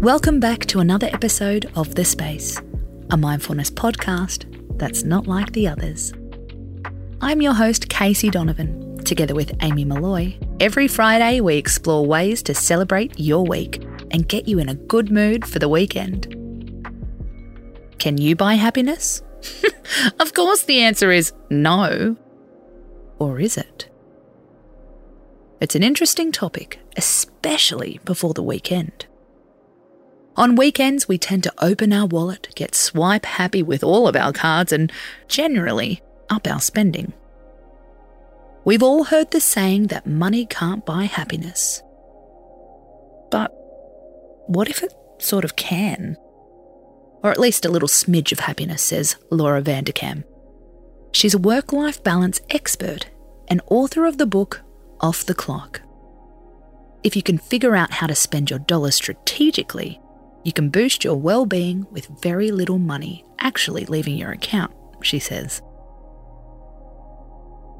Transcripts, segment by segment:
Welcome back to another episode of The Space, a mindfulness podcast that's not like the others. I'm your host, Casey Donovan, together with Amy Molloy. Every Friday, we explore ways to celebrate your week and get you in a good mood for the weekend. Can you buy happiness? of course, the answer is no. Or is it? It's an interesting topic, especially before the weekend. On weekends, we tend to open our wallet, get swipe happy with all of our cards, and generally up our spending. We've all heard the saying that money can't buy happiness. But what if it sort of can? Or at least a little smidge of happiness, says Laura Vanderkam. She's a work life balance expert and author of the book Off the Clock. If you can figure out how to spend your dollars strategically, you can boost your well being with very little money actually leaving your account, she says.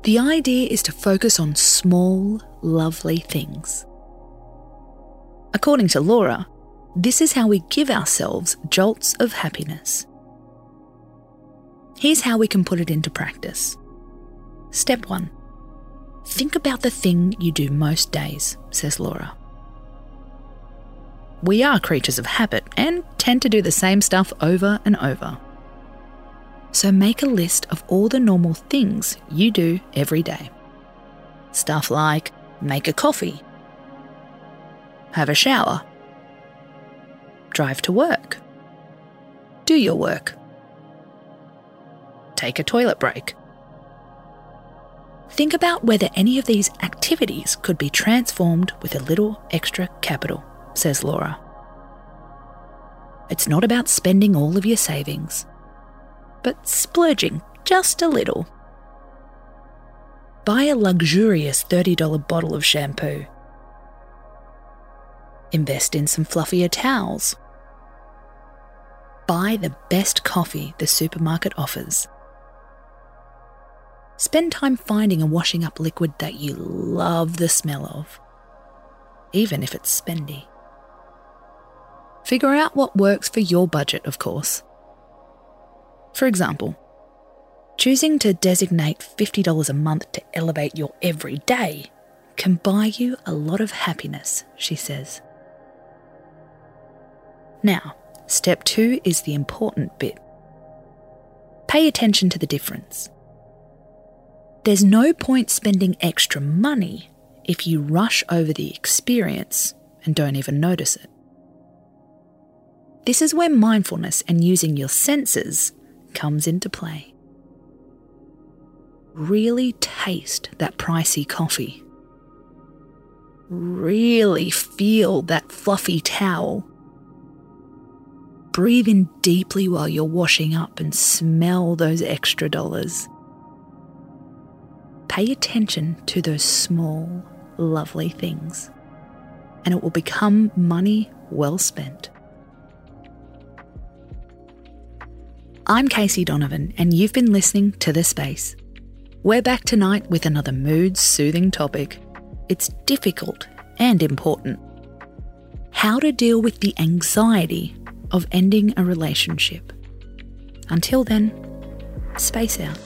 The idea is to focus on small, lovely things. According to Laura, this is how we give ourselves jolts of happiness. Here's how we can put it into practice. Step 1 Think about the thing you do most days, says Laura. We are creatures of habit and tend to do the same stuff over and over. So make a list of all the normal things you do every day. Stuff like make a coffee, have a shower, drive to work, do your work, take a toilet break. Think about whether any of these activities could be transformed with a little extra capital says Laura. It's not about spending all of your savings, but splurging just a little. Buy a luxurious $30 bottle of shampoo. Invest in some fluffier towels. Buy the best coffee the supermarket offers. Spend time finding and washing up liquid that you love the smell of, even if it's spendy. Figure out what works for your budget, of course. For example, choosing to designate $50 a month to elevate your everyday can buy you a lot of happiness, she says. Now, step two is the important bit. Pay attention to the difference. There's no point spending extra money if you rush over the experience and don't even notice it. This is where mindfulness and using your senses comes into play. Really taste that pricey coffee. Really feel that fluffy towel. Breathe in deeply while you're washing up and smell those extra dollars. Pay attention to those small, lovely things, and it will become money well spent. I'm Casey Donovan, and you've been listening to The Space. We're back tonight with another mood soothing topic. It's difficult and important. How to deal with the anxiety of ending a relationship. Until then, space out.